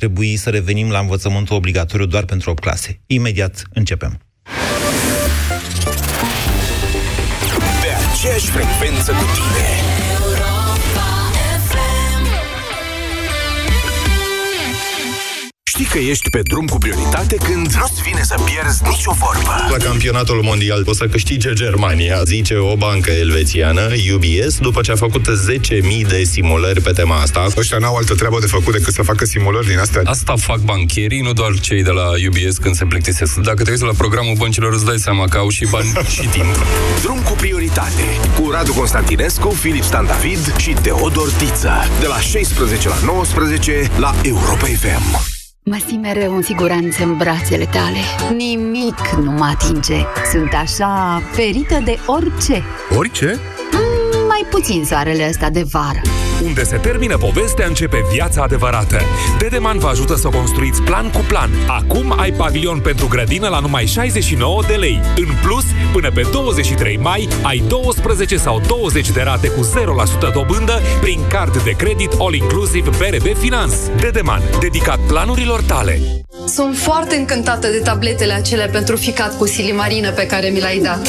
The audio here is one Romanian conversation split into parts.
trebui să revenim la învățământul obligatoriu doar pentru 8 clase. Imediat începem. Pe aceeași frecvență cu tine Știi că ești pe drum cu prioritate când nu-ți vine să pierzi nicio vorbă. La campionatul mondial o să câștige Germania, zice o bancă elvețiană, UBS, după ce a făcut 10.000 de simulări pe tema asta. Ăștia n-au altă treabă de făcut decât să facă simulări din astea. Asta fac bancherii, nu doar cei de la UBS când se plictisesc. Dacă te uiți la programul băncilor, îți dai seama că au și bani și timp. Drum cu prioritate. Cu Radu Constantinescu, Filip Stan David și Teodor Tiță. De la 16 la 19 la Europa FM. Mă simt mereu în siguranță în brațele tale. Nimic nu mă atinge. Sunt așa ferită de orice. Orice? Mm, mai puțin soarele ăsta de vară. Unde se termină povestea, începe viața adevărată. Dedeman vă ajută să construiți plan cu plan. Acum ai pavilion pentru grădină la numai 69 de lei. În plus, până pe 23 mai, ai 12 sau 20 de rate cu 0% dobândă prin card de credit all-inclusiv BRB Finance. Dedeman, dedicat planurilor tale. Sunt foarte încântată de tabletele acelea pentru ficat cu silimarină pe care mi l-ai dat.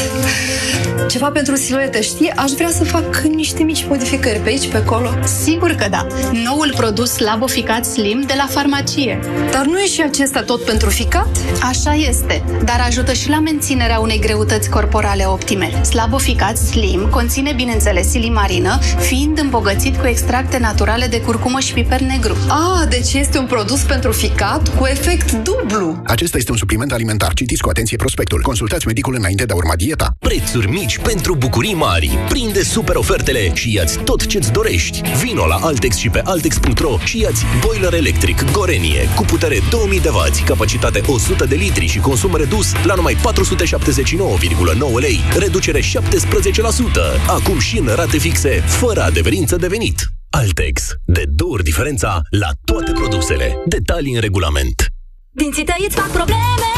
Ceva pentru siluete, știi? Aș vrea să fac niște mici modificări pe aici, pe acolo. Sigur că da. Noul produs Laboficat Slim de la farmacie. Dar nu e și acesta tot pentru ficat? Așa este, dar ajută și la menținerea unei greutăți corporale optime. Slaboficat Slim conține, bineînțeles, silimarină, fiind îmbogățit cu extracte naturale de curcumă și piper negru. Ah, deci este un produs pentru ficat cu efect dublu. Acesta este un supliment alimentar. Citiți cu atenție prospectul. Consultați medicul înainte de a urma dieta. Prețuri mici pentru bucurii mari. Prinde super ofertele și iați tot ce-ți dorești. Vino la Altex și pe Altex.ro și iați boiler electric Gorenie cu putere 2000 de W, capacitate 100 de litri și consum redus la numai 479,9 lei, reducere 17%. Acum și în rate fixe, fără adeverință de venit. Altex. De două ori diferența la toate produsele. Detalii în regulament. Dinții tăi îți fac probleme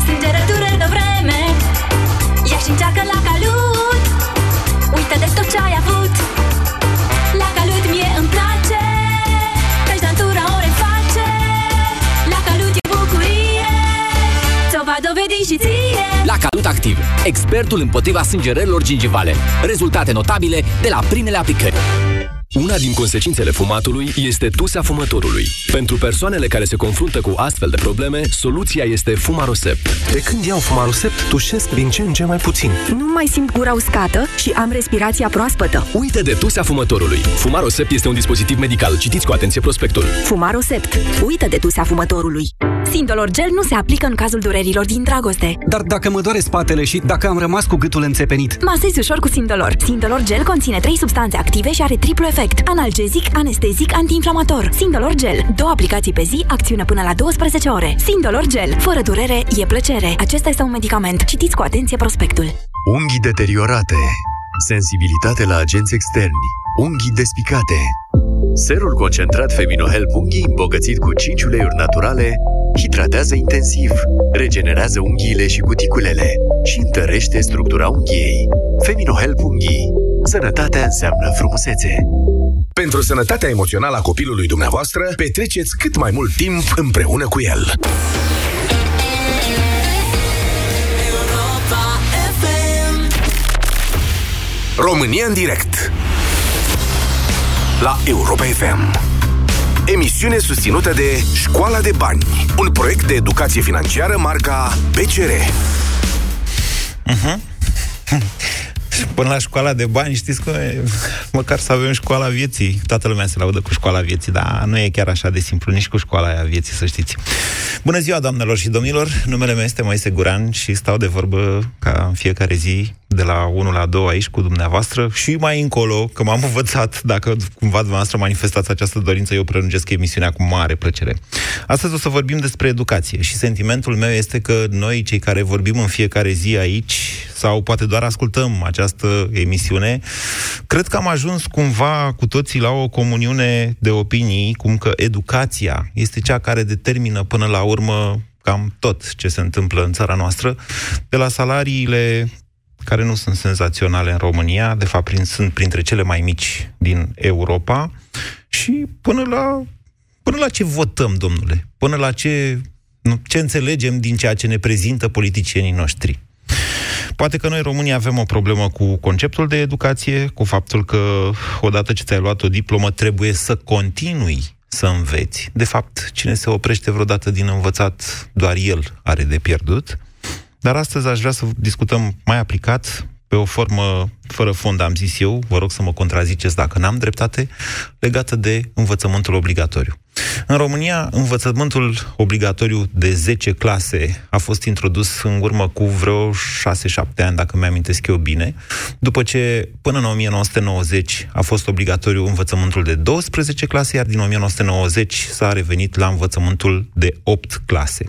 Strângerătură de vreme Ia și încearcă la calut Uită de tot ce ai avut La calut mie îmi place Căci dantura o reface La calut e bucurie Ți-o va dovedi și ție La Calut Activ, expertul împotriva sângerărilor gingivale. Rezultate notabile de la primele aplicări. Una din consecințele fumatului este tusea fumătorului. Pentru persoanele care se confruntă cu astfel de probleme, soluția este Fumarosept. De când iau Fumarosept, tușesc din ce în ce mai puțin. Nu mai simt gura uscată și am respirația proaspătă. Uite de tusea fumătorului. Fumarosept este un dispozitiv medical. Citiți cu atenție prospectul. Fumarosept. Uită de tusea fumătorului. Sindolor Gel nu se aplică în cazul durerilor din dragoste. Dar dacă mă doare spatele și dacă am rămas cu gâtul înțepenit? Masezi ușor cu Sindolor. Sindolor Gel conține 3 substanțe active și are triplu efect. Analgezic, anestezic, antiinflamator. Sindolor Gel. Două aplicații pe zi, acțiune până la 12 ore. Sindolor Gel. Fără durere, e plăcere. Acesta este un medicament. Citiți cu atenție prospectul. Unghii deteriorate. Sensibilitate la agenți externi. Unghii despicate. Serul concentrat Feminohelp Unghii, îmbogățit cu 5 uleiuri naturale, hidratează intensiv, regenerează unghiile și cuticulele și întărește structura unghiei. Feminohelp Unghii. Sănătatea înseamnă frumusețe. Pentru sănătatea emoțională a copilului dumneavoastră, petreceți cât mai mult timp împreună cu el. România în direct La Europa FM Emisiune susținută de Școala de Bani Un proiect de educație financiară marca PCR Uh-huh. Până la școala de bani, știți că măcar să avem școala vieții. Toată lumea se laudă cu școala vieții, dar nu e chiar așa de simplu, nici cu școala aia vieții, să știți. Bună ziua, doamnelor și domnilor! Numele meu este Moise Guran și stau de vorbă ca în fiecare zi de la 1 la 2 aici cu dumneavoastră și mai încolo, că m-am învățat, dacă cumva dumneavoastră manifestați această dorință, eu prelungesc emisiunea cu mare plăcere. Astăzi o să vorbim despre educație și sentimentul meu este că noi, cei care vorbim în fiecare zi aici, sau poate doar ascultăm această emisiune, cred că am ajuns cumva cu toții la o comuniune de opinii, cum că educația este cea care determină până la urmă cam tot ce se întâmplă în țara noastră, de la salariile care nu sunt senzaționale în România, de fapt prin, sunt printre cele mai mici din Europa, și până la Până la ce votăm, domnule? Până la ce, nu, ce înțelegem din ceea ce ne prezintă politicienii noștri? Poate că noi, România, avem o problemă cu conceptul de educație, cu faptul că odată ce ți-ai luat o diplomă, trebuie să continui să înveți. De fapt, cine se oprește vreodată din învățat, doar el are de pierdut. Dar astăzi aș vrea să discutăm mai aplicat, pe o formă fără fond, am zis eu, vă rog să mă contraziceți dacă n-am dreptate, legată de învățământul obligatoriu. În România, învățământul obligatoriu de 10 clase a fost introdus în urmă cu vreo 6-7 ani, dacă mi-amintesc eu bine, după ce până în 1990 a fost obligatoriu învățământul de 12 clase, iar din 1990 s-a revenit la învățământul de 8 clase.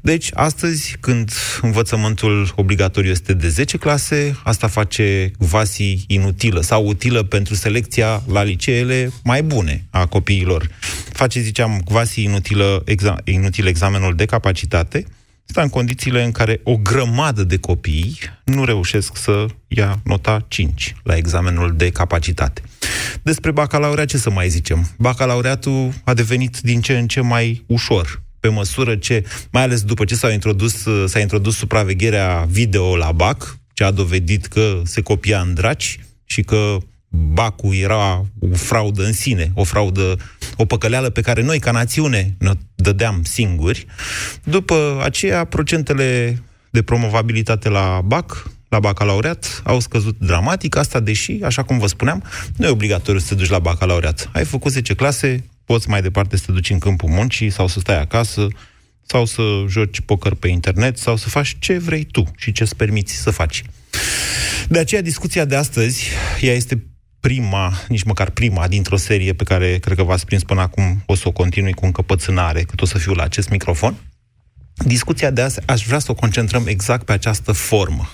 Deci, astăzi, când învățământul obligatoriu este de 10 clase, asta face vasi inutilă sau utilă pentru selecția la liceele mai bune a copiilor. Face, ziceam, quasi inutilă, exa- inutil examenul de capacitate, Asta în condițiile în care o grămadă de copii nu reușesc să ia nota 5 la examenul de capacitate. Despre bacalaureat ce să mai zicem? Bacalaureatul a devenit din ce în ce mai ușor pe măsură ce, mai ales după ce s-a introdus, s-a introdus supravegherea video la BAC, ce a dovedit că se copia în draci și că Bacul era o fraudă în sine, o fraudă, o păcăleală pe care noi, ca națiune, ne dădeam singuri. După aceea, procentele de promovabilitate la BAC, la bacalaureat, au scăzut dramatic, asta deși, așa cum vă spuneam, nu e obligatoriu să te duci la bacalaureat. Ai făcut 10 clase, poți mai departe să te duci în câmpul muncii sau să stai acasă, sau să joci poker pe internet, sau să faci ce vrei tu și ce îți permiți să faci. De aceea, discuția de astăzi, ea este prima, nici măcar prima, dintr-o serie pe care cred că v-ați prins până acum, o să o continui cu încăpățânare, cât o să fiu la acest microfon. Discuția de azi aș vrea să o concentrăm exact pe această formă.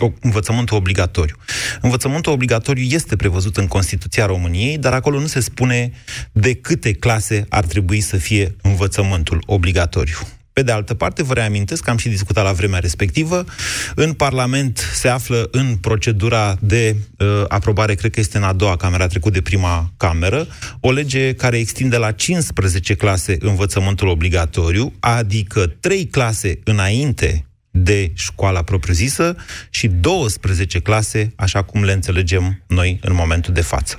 Uh, învățământul obligatoriu. Învățământul obligatoriu este prevăzut în Constituția României, dar acolo nu se spune de câte clase ar trebui să fie învățământul obligatoriu. Pe de altă parte, vă reamintesc că am și discutat la vremea respectivă. În Parlament se află în procedura de uh, aprobare, cred că este în a doua cameră, a trecut de prima cameră, o lege care extinde la 15 clase învățământul obligatoriu, adică 3 clase înainte de școala propriu-zisă și 12 clase, așa cum le înțelegem noi în momentul de față.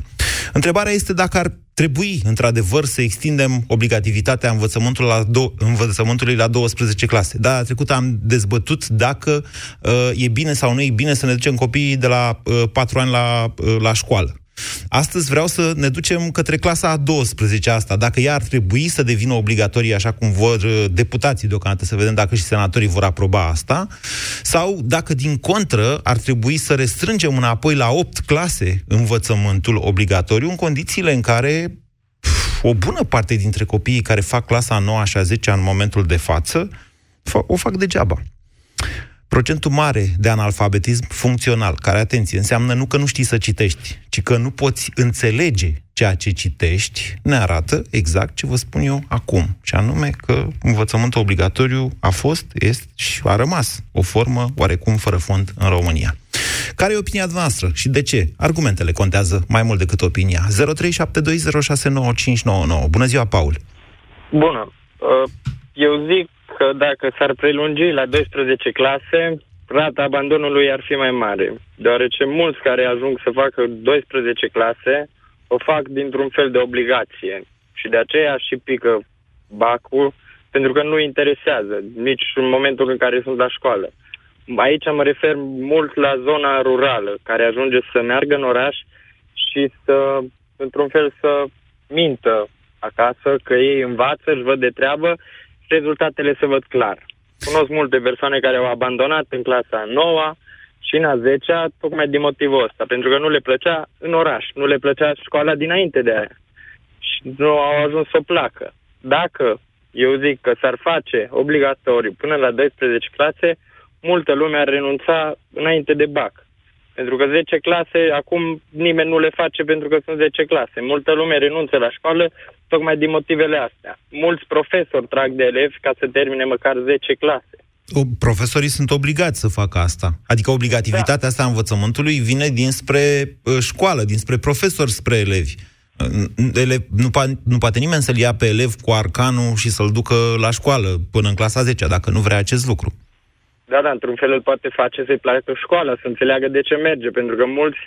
Întrebarea este dacă ar trebui, într-adevăr, să extindem obligativitatea învățământului la, do- învățământului la 12 clase. Da, trecut am dezbătut dacă uh, e bine sau nu e bine să ne ducem copiii de la uh, 4 ani la, uh, la școală. Astăzi vreau să ne ducem către clasa a 12 asta, dacă ea ar trebui să devină obligatorie, așa cum vor uh, deputații deocamdată, să vedem dacă și senatorii vor aproba asta, sau dacă din contră ar trebui să restrângem înapoi la 8 clase învățământul obligatoriu, în condițiile în care pf, o bună parte dintre copiii care fac clasa a 9 și a 10 în momentul de față, o fac degeaba. Procentul mare de analfabetism funcțional, care, atenție, înseamnă nu că nu știi să citești, ci că nu poți înțelege ceea ce citești, ne arată exact ce vă spun eu acum. Și anume că învățământul obligatoriu a fost, este și a rămas o formă oarecum fără fond în România. Care e opinia noastră și de ce? Argumentele contează mai mult decât opinia. 0372069599. Bună ziua, Paul! Bună! Uh, eu zic că dacă s-ar prelungi la 12 clase, rata abandonului ar fi mai mare, deoarece mulți care ajung să facă 12 clase o fac dintr-un fel de obligație și de aceea și pică bacul, pentru că nu interesează nici în momentul în care sunt la școală. Aici mă refer mult la zona rurală, care ajunge să meargă în oraș și să, într-un fel, să mintă acasă, că ei învață, își văd de treabă rezultatele se văd clar. Cunosc multe persoane care au abandonat în clasa 9 și în a 10 tocmai din motivul ăsta, pentru că nu le plăcea în oraș, nu le plăcea școala dinainte de aia. Și nu au ajuns să placă. Dacă eu zic că s-ar face obligatoriu până la 12 clase, multă lume ar renunța înainte de BAC. Pentru că 10 clase, acum nimeni nu le face pentru că sunt 10 clase. Multă lume renunță la școală tocmai din motivele astea. Mulți profesori trag de elevi ca să termine măcar 10 clase. O, profesorii sunt obligați să facă asta. Adică obligativitatea da. asta a învățământului vine dinspre uh, școală, dinspre profesori spre elevi. Ele, nu, pa- nu poate nimeni să-l ia pe elev cu arcanul și să-l ducă la școală până în clasa 10 dacă nu vrea acest lucru. Da, da, într-un fel îl poate face să-i placă școala, să înțeleagă de ce merge, pentru că mulți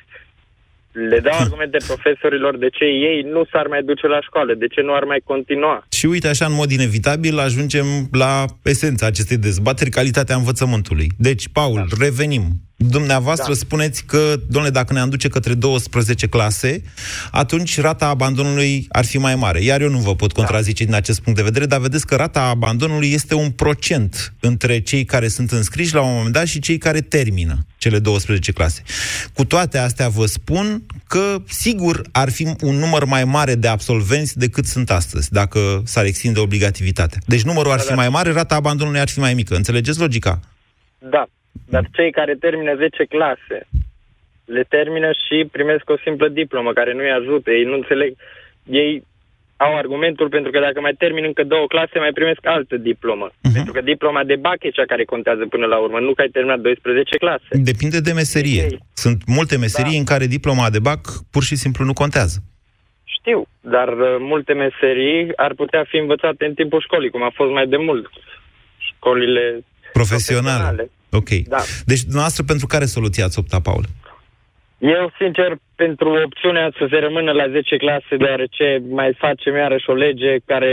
le dau argumente profesorilor de ce ei nu s-ar mai duce la școală, de ce nu ar mai continua. Și uite, așa, în mod inevitabil, ajungem la esența acestei dezbateri, calitatea învățământului. Deci, Paul, da. revenim. Dumneavoastră da. spuneți că, domnule, dacă ne aduce către 12 clase, atunci rata abandonului ar fi mai mare. Iar eu nu vă pot contrazice din acest punct de vedere, dar vedeți că rata abandonului este un procent între cei care sunt înscriși la un moment dat și cei care termină cele 12 clase. Cu toate astea vă spun că, sigur, ar fi un număr mai mare de absolvenți decât sunt astăzi, dacă s-ar extinde obligativitatea. Deci numărul ar fi mai mare, rata abandonului ar fi mai mică. Înțelegeți logica? Da, dar cei care termină 10 clase le termină și primesc o simplă diplomă care nu-i ajută. Ei nu înțeleg. Ei au argumentul pentru că dacă mai termin încă două clase, mai primesc altă diplomă. Uh-huh. Pentru că diploma de bac e cea care contează până la urmă, nu că ai terminat 12 clase. Depinde de meserie. Deci, Sunt multe meserii Da. în care diploma de bac pur și simplu nu contează. Știu, dar uh, multe meserii ar putea fi învățate în timpul școlii, cum a fost mai de mult. Școlile Profesionale. Ok. Da. Deci, dumneavoastră, pentru care soluție ați optat, Paul? Eu, sincer, pentru opțiunea să se rămână la 10 clase, deoarece mai facem iarăși o lege care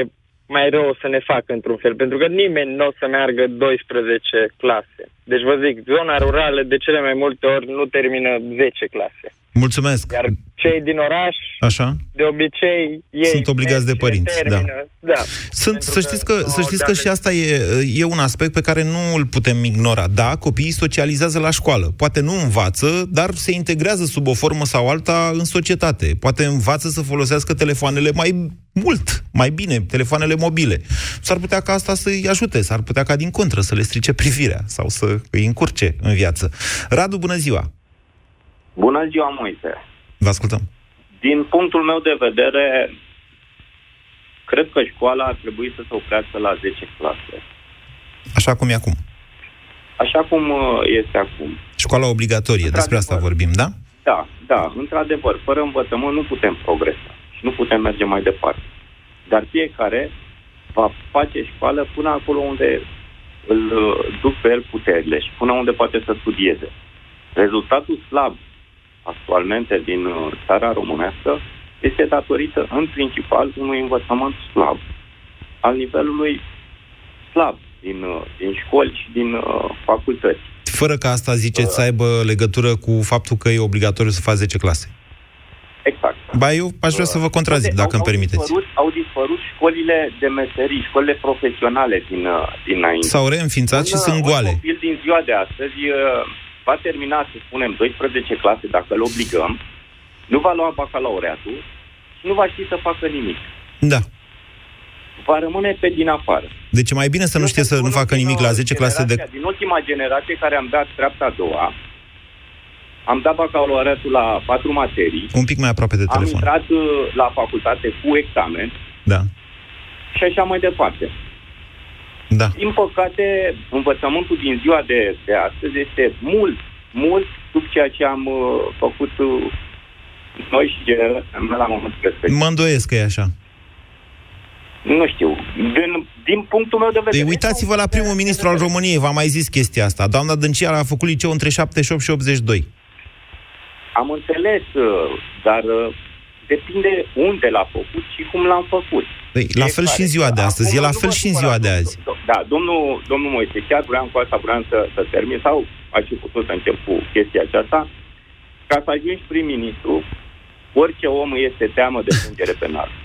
mai rău o să ne facă într-un fel, pentru că nimeni nu o să meargă 12 clase. Deci vă zic, zona rurală de cele mai multe ori nu termină 10 clase. Mulțumesc. Iar cei din oraș, Așa? de obicei, ei Sunt obligați de merg și părinți, termină. da. Sunt, să știți că, să știți că și asta e, e un aspect pe care nu îl putem ignora. Da, copiii socializează la școală. Poate nu învață, dar se integrează sub o formă sau alta în societate. Poate învață să folosească telefoanele mai mult, mai bine, telefoanele mobile. S-ar putea ca asta să-i ajute, s-ar putea ca din contră să le strice privirea sau să îi încurce în viață. Radu, bună ziua! Bună ziua, Moise. Vă ascultăm. Din punctul meu de vedere, cred că școala ar trebui să se oprească la 10 clase. Așa cum e acum. Așa cum uh, este acum. Școala obligatorie, despre asta vorbim, da? Da, da, într-adevăr, fără învățământ nu putem progresa și nu putem merge mai departe. Dar fiecare va face școală până acolo unde îl uh, duc pe el puterile și până unde poate să studieze. Rezultatul slab actualmente din uh, țara românească este datorită în principal unui învățământ slab, al nivelului slab din, uh, din școli și din uh, facultăți. Fără ca asta ziceți să aibă legătură cu faptul că e obligatoriu să faci 10 clase. Exact. Ba, eu aș vrea să vă contrazic, Unde dacă au, îmi permiteți. Au dispărut, au dispărut școlile de meserii, școlile profesionale din, uh, dinainte. S-au reînființat și Un, sunt uh, goale. Un copil din ziua de astăzi uh, va termina, să spunem, 12 clase dacă îl obligăm, nu va lua bacalaureatul și nu va ști să facă nimic. Da. Va rămâne pe din afară. Deci e mai bine să nu știe să nu facă nimic la 10 clase de... Din ultima generație care am dat treapta a doua, am dat bacalaureatul la patru materii, Un pic mai aproape de am telefon. intrat uh, la facultate cu examen Da. și așa mai departe. Da. Din păcate, învățământul din ziua de, de astăzi este mult, mult sub ceea ce am uh, făcut uh, noi și generația mea la momentul respectiv. Mă îndoiesc că e așa. Nu știu. Din, din punctul meu de vedere... Păi uitați-vă la primul ministru al României, v-am mai zis chestia asta. Doamna Dănciar a făcut liceu între 78 și 82. Am înțeles, uh, dar uh, depinde unde l-a făcut și cum l-am făcut. Păi, la fel și în ziua de astăzi, e la nu fel mă și în supăra, ziua de domnul- azi. Da, domnul, domnul Moise, chiar vreau cu asta, vreau să, să termin sau aș fi putut să încep cu chestia aceasta. Ca să ajungi prim-ministru, orice om este teamă de plângere penală.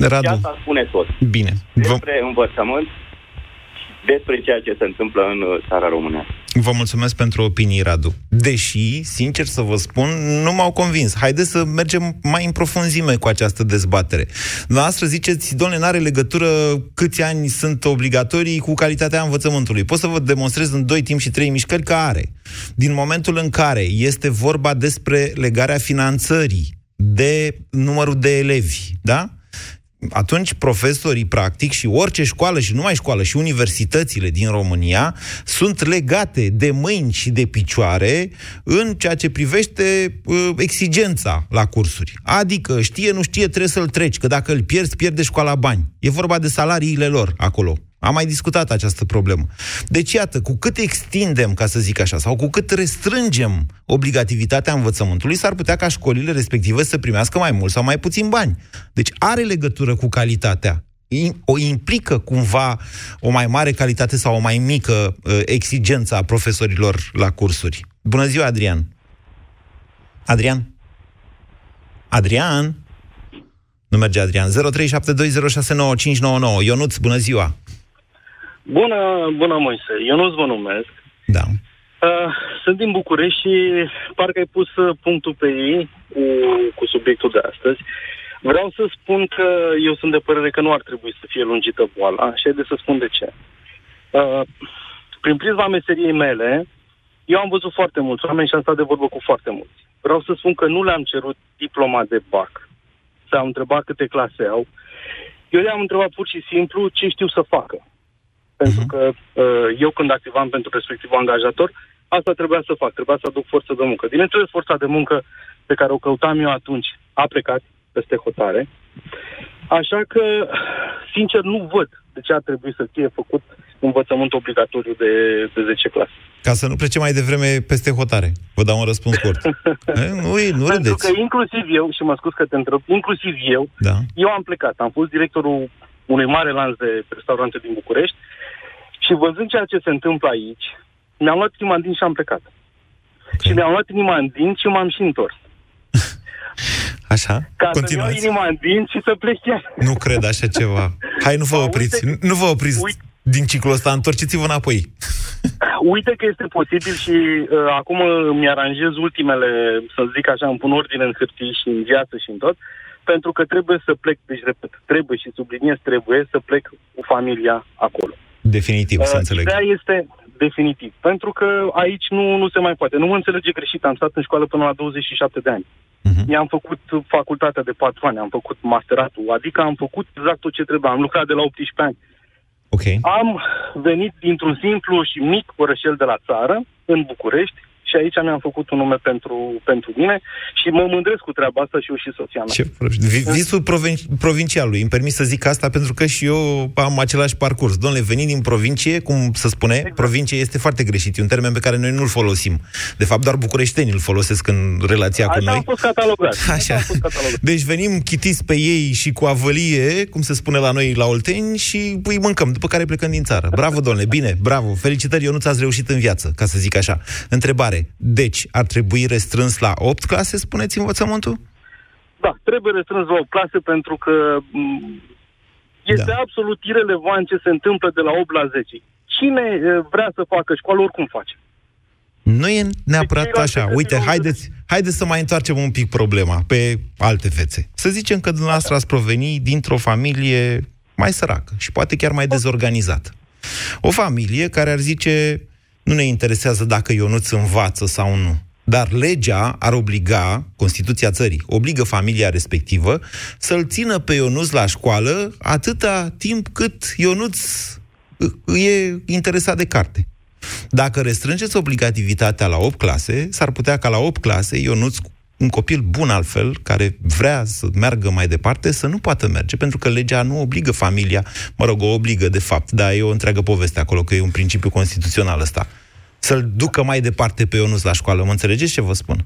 Și Radu, asta spune tot. bine. Vă, Despre învățământ și despre ceea ce se întâmplă în uh, țara românească. Vă mulțumesc pentru opinii, Radu. Deși, sincer să vă spun, nu m-au convins. Haideți să mergem mai în profunzime cu această dezbatere. Noastră ziceți, doamne, n-are legătură câți ani sunt obligatorii cu calitatea învățământului. Pot să vă demonstrez în 2 timp și 3 mișcări că are. Din momentul în care este vorba despre legarea finanțării de numărul de elevi, da? Atunci profesorii, practic, și orice școală, și numai școală, și universitățile din România sunt legate de mâini și de picioare în ceea ce privește uh, exigența la cursuri. Adică știe, nu știe, trebuie să-l treci, că dacă îl pierzi, pierde școala bani. E vorba de salariile lor acolo. Am mai discutat această problemă. Deci, iată, cu cât extindem, ca să zic așa, sau cu cât restrângem obligativitatea învățământului, s-ar putea ca școlile respective să primească mai mult sau mai puțin bani. Deci are legătură cu calitatea. I- O implică cumva o mai mare calitate sau o mai mică uh, exigență a profesorilor la cursuri. Bună ziua, Adrian! Adrian? Adrian? Nu merge Adrian. 0372069599. Ionuț, bună ziua! Bună, bună Moise. Eu nu-ți vă numesc. Da. Uh, sunt din București și parcă ai pus uh, punctul pe ei cu, cu subiectul de astăzi. Vreau să spun că eu sunt de părere că nu ar trebui să fie lungită boala și de să spun de ce. Uh, prin prisma meseriei mele, eu am văzut foarte mulți oameni și am stat de vorbă cu foarte mulți. Vreau să spun că nu le-am cerut diploma de BAC. S-au întrebat câte clase au. Eu le-am întrebat pur și simplu ce știu să facă. Pentru că uh, eu când activam pentru respectivul angajator, asta trebuia să fac, trebuia să aduc forță de muncă. Bineînțeles, forța de muncă pe care o căutam eu atunci a plecat peste hotare. Așa că, sincer, nu văd de ce ar trebui să fie făcut învățământ obligatoriu de, de 10 clase. Ca să nu plece mai devreme peste hotare. Vă dau un răspuns scurt. Eh, nu, nu Pentru râdeți. că inclusiv eu, și mă scuz că te întreb, inclusiv eu, Da. eu am plecat. Am fost directorul unui mare lanț de restaurante din București și văzând ceea ce se întâmplă aici, mi-am luat inima în dinți și am plecat. Și mi-am luat inima în dinți și m-am și întors. Așa? Ca să-mi iau Continuați. inima în dinți și să plec chiar. Nu cred așa ceva. Hai, nu vă opriți. Nu vă opriți din ciclul ăsta. Întorceți-vă înapoi. Uite că este posibil și uh, acum îmi aranjez ultimele, să zic așa, îmi pun ordine în hârtii și în viață și în tot, pentru că trebuie să plec, deci repet, trebuie și subliniez, trebuie să plec cu familia acolo. Definitiv, să Uh, înțeleg. Ideea este definitiv, pentru că aici nu, nu se mai poate. Nu mă înțelege greșit, am stat în școală până la 27 de ani. Mhm. Mi-am făcut facultatea de 4 ani, am făcut masteratul, adică am făcut exact tot ce trebuia. Am lucrat de la 18 ani. Okay. Am venit dintr-un simplu și mic orășel de la țară, în București, și aici mi-am făcut un nume pentru, pentru mine și mă mândresc cu treaba asta și eu și soția mea. Ce vi- visul provin- provincialului. Îmi permis să zic asta pentru că și eu am același parcurs. Domnule, venit din provincie, cum se spune, exact. provincie este foarte greșit. E un termen pe care noi nu-l folosim. De fapt, doar bucureștenii îl folosesc în relația cu Așa noi. am fost catalogat. Așa. am fost catalogat. Deci venim chitiți pe ei și cu avălie, cum se spune la noi la Olteni, și îi mâncăm, după care plecăm din țară. Bravo, domnule, bine, bravo, felicitări, eu nu ți-ați reușit în viață, ca să zic așa. Întrebare, deci ar trebui restrâns la 8 clase, spuneți învățământul? Da, trebuie restrâns la o clasă pentru că m, este da. absolut irelevant ce se întâmplă de la 8 la 10. Cine e, vrea să facă școală, oricum face. Nu e neapărat ceilalți așa. cred Uite, că nu- haideți, haideți să mai întoarcem un pic problema pe alte fețe. Să zicem că dumneavoastră ați proveni dintr-o familie mai săracă și poate chiar mai dezorganizată. O familie care ar zice, nu ne interesează dacă Ionuț învață sau nu. Dar legea ar obliga, Constituția țării, obligă familia respectivă să-l țină pe Ionuț la școală atâta timp cât Ionuț uh, e interesat de carte. Dacă restrângeți obligativitatea la 8 clase, s-ar putea ca la 8 clase Ionuț, un copil bun altfel, care vrea să meargă mai departe, să nu poată merge, pentru că legea nu obligă familia, mă rog, o obligă de fapt, dar e o întreagă poveste acolo, că e un principiu constituțional ăsta. Să-l ducă mai departe pe Ionuț la școală, mă înțelegeți ce vă spun?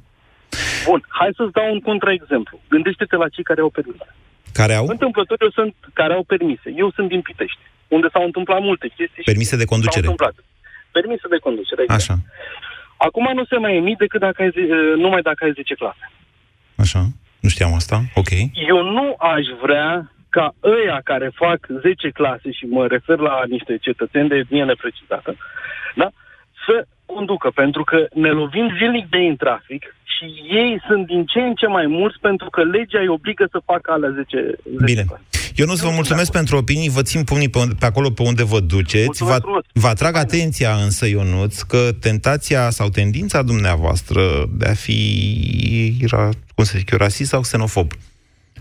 Bun, hai să-ți dau un contraexemplu. Gândește-te la cei care au permise. Care au Întâmplător, eu sunt care au permise. Eu sunt din Pitești, unde s-au întâmplat multe chestii. și permise de conducere. S-au întâmplat. Permise de conducere, exact. Așa, Acum nu se mai emit decât dacă ai, zi- numai dacă ai 10 clase. așa, nu știam asta, ok. Eu nu aș vrea ca ăia care fac 10 clase, și mă refer la niște cetățeni de etnie neprecizată, da? să conducă, pentru că ne lovim zilnic de în trafic și ei sunt din ce în ce mai mulți pentru că legea îi obligă să facă alea 10, 10 Bine. Eu nu vă mulțumesc pentru opinii, vă țin pumnii pe, unde, pe acolo pe unde vă duceți. Vă, vă atrag atenția însă, Ionuț, că tentația sau tendința dumneavoastră de a fi, ra, cum să zic eu, rasist sau xenofob,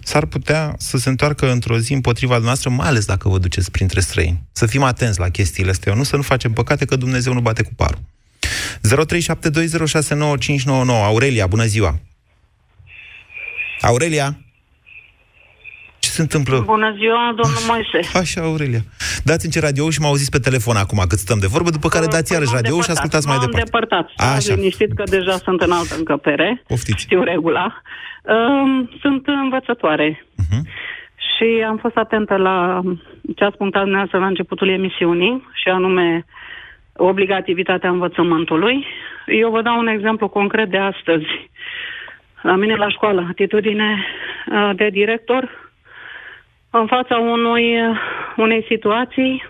s-ar putea să se întoarcă într-o zi împotriva noastră, mai ales dacă vă duceți printre străini. Să fim atenți la chestiile astea, nu să nu facem păcate că Dumnezeu nu bate cu parul. 0372069599 Aurelia, bună ziua! Aurelia? Ce se întâmplă? Bună ziua, domnul Moise. Așa, Aurelia. Dați în ce radio și mă auziți pe telefon acum cât stăm de vorbă, după care dați iarăși radio și ascultați mai M-am departe. depărtat. Așa. Așa. Liniștit că deja sunt în altă încăpere. Poftiți. Știu regula. Um, sunt învățătoare. Mhm. Și am fost atentă la ce ați punctat dumneavoastră la începutul emisiunii, și anume obligativitatea învățământului. Eu vă dau un exemplu concret de astăzi. La mine la școală, atitudine uh, de director în fața unui, unei situații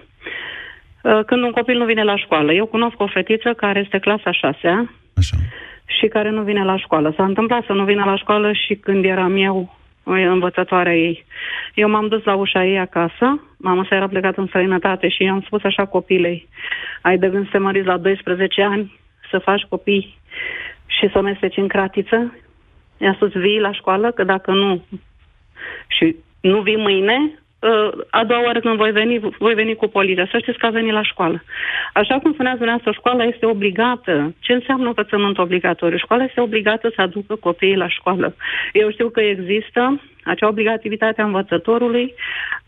uh, când un copil nu vine la școală. Eu cunosc o fetiță care este clasa 6 Așa. și care nu vine la școală. S-a întâmplat să nu vină la școală și când eram eu uh, învățătoarea ei. Eu m-am dus la ușa ei acasă, mama sa era plecată în străinătate și i-am spus așa copilei, ai de gând să te măriți la 12 ani, să faci copii și să o mesteci în cratiță? I-a spus, vii la școală, că dacă nu și nu vii mâine, uh, a doua oară când voi veni, voi veni cu poliția. Să știți că a venit la școală. Așa cum spuneați dumneavoastră, școala este obligată. Ce înseamnă învățământ obligatoriu? Școala este obligată să aducă copiii la școală. Eu știu că există acea obligativitate a învățătorului,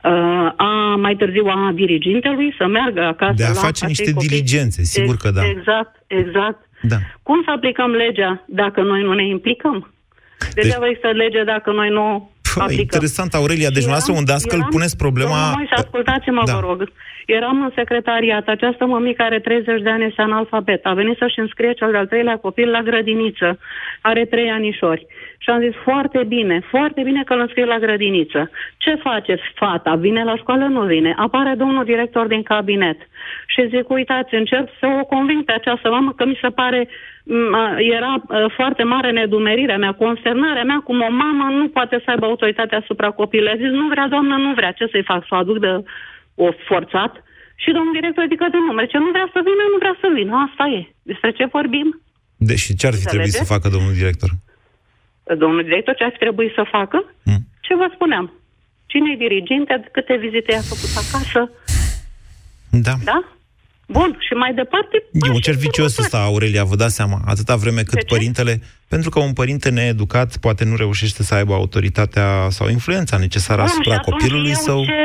uh, a mai târziu a dirigintelui, să meargă acasă De a la face acei niște copii. diligențe, sigur că da. Exact, exact. Da. Cum să aplicăm legea dacă noi nu ne implicăm? Degeaba există lege dacă noi nu Păi, aplicăm. interesant, Aurelia. Deci, dumneavoastră, un dascăl, puneți problema... Domnul Moise, ascultați-mă, Da. vă rog. Eram în secretariat. Această mămică are 30 de ani, este analfabet. A venit să-și înscrie cel de-al treilea copil la grădiniță. Are trei anișori. Și am zis, foarte bine, foarte bine că îl înscrie la grădiniță. Ce face fata? Vine la școală? Nu vine. Apare domnul director din cabinet. Și zic, uitați, încerc să o conving pe această mamă că mi se pare m, a, era uh, foarte mare nedumerirea mea, consternarea mea, cum o mamă nu poate să aibă autoritatea asupra copilului. A zis, nu vrea, doamnă, nu vrea. Ce să-i fac? Să o aduc de o forțat? Și domnul director zică de nume. Ce nu vrea să vină, nu vrea să vină. Asta e. Despre ce vorbim? Deci, ce ar fi trebuit să Înțelegeți? facă domnul director? Domnul director, ce ar trebui să facă? Mm. Ce vă spuneam? Cine-i diriginte? Câte vizite i-a făcut acasă? Da. Da? Bun. Și mai departe, E un cer vicios ăsta, Aurelia, vă dați seama, atâta vreme cât De ce? părintele... Pentru că un părinte needucat poate nu reușește să aibă autoritatea sau influența necesară Bun, și asupra atunci copilului eu său. Ce,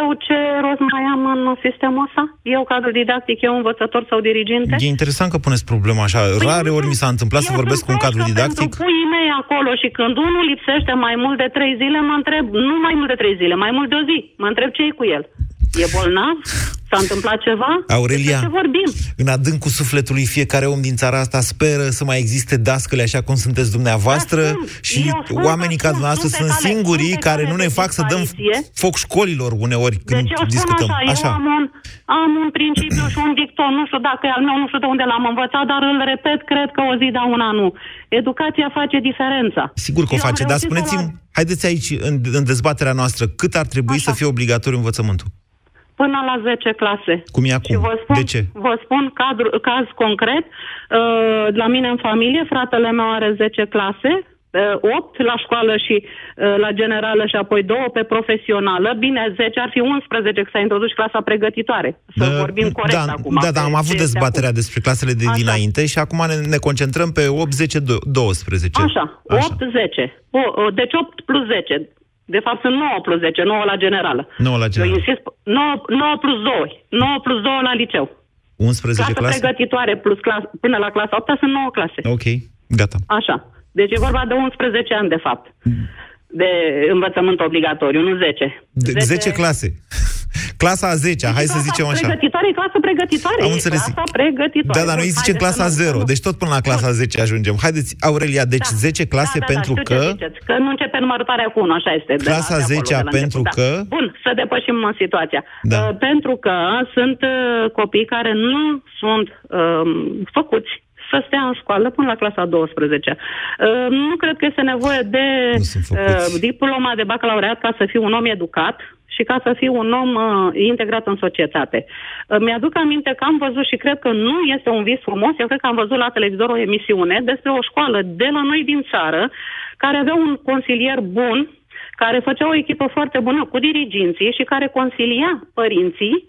eu ce rost mai am în sistemul ăsta? Eu cadru didactic, eu învățător sau diriginte? E interesant că puneți problema așa. Rare ori mi s-a întâmplat să vorbesc cu un cadru didactic. Pentru puii mei acolo și când unul lipsește mai mult de trei zile, mă întreb, nu mai mult de trei zile, mai mult de o zi, mă întreb ce e cu el. E bolnav? S-a întâmplat ceva? Aurelia, Despre ce vorbim? în adâncul sufletului fiecare om din țara asta speră să mai existe dascăle așa cum sunteți dumneavoastră și eu spun oamenii că ca sunt, dumneavoastră sunt pe sunt cale- singurii sunt pe care cale nu de ne fac să dăm dispariție. foc școlilor uneori când Deci eu spun discutăm. așa, eu am un, am un principiu și un dicton, nu știu dacă e al meu, nu știu de unde l-am învățat, dar îl repet, cred că o zi, da una nu. Educația face diferența. Sigur că o Eu am face, dar reușit să spuneți-mi, haideți aici, în, în dezbaterea noastră, cât ar trebui să fie obligatoriu învățământul? Până la 10 clase. Cum e acum? Și vă spun, De ce? Vă spun cadru, caz concret. Uh, La mine în familie, fratele meu are 10 clase, 8 la școală și uh, la generală și apoi 2 pe profesională. Bine, 10 ar fi 11 că s-a introdus și clasa pregătitoare. Să Uh, vorbim corect da, acum. Da, da, am pe avut ce este dezbaterea acum. despre clasele de Așa. dinainte și acum ne, ne concentrăm pe 8, 10, 12. Așa, 8, 10. O, o, deci 8 plus 10. De fapt sunt 9 plus 10, 9 la generală. 9 la Eu general. insist, 9, 9 plus 2. 9 plus 2 la liceu. 11 Clasă clase? pregătitoare plus clas, până la clasa 8 sunt 9 clase. Ok, gata. Așa. Deci e vorba de 11 ani, de fapt, de învățământ obligatoriu, nu 10. De, 10 clase. Clasa a 10 hai să zicem așa. Pregătitoare e clasă pregătitoare. Am e înțeles. Clasa pregătitoare. Da, dar noi Bun, zicem haideți clasa să nu- 0, deci tot până la clasa 10 ajungem. Haideți, Aurelia, deci 10 clase da, da, pentru da, știu că... Ce ziceți, că nu începe numărătoarea cu 1, așa este. de la- Clasa de acolo, 10 de la pentru început, că? Da. Bun, să depășim uh, situația. Da. Uh, pentru că sunt uh, copii care nu sunt um, făcuți să stea în școală până la clasa 12. Uh, nu cred că este nevoie de uh, diploma de bacalaureat ca să fiu un om educat și ca să fiu un om uh, integrat în societate. Uh, mi-aduc aminte că am văzut și cred că nu este un vis frumos, eu cred că am văzut la televizor o emisiune despre o școală de la noi din țară care avea un consilier bun care făcea o echipă foarte bună cu diriginții și care consilia părinții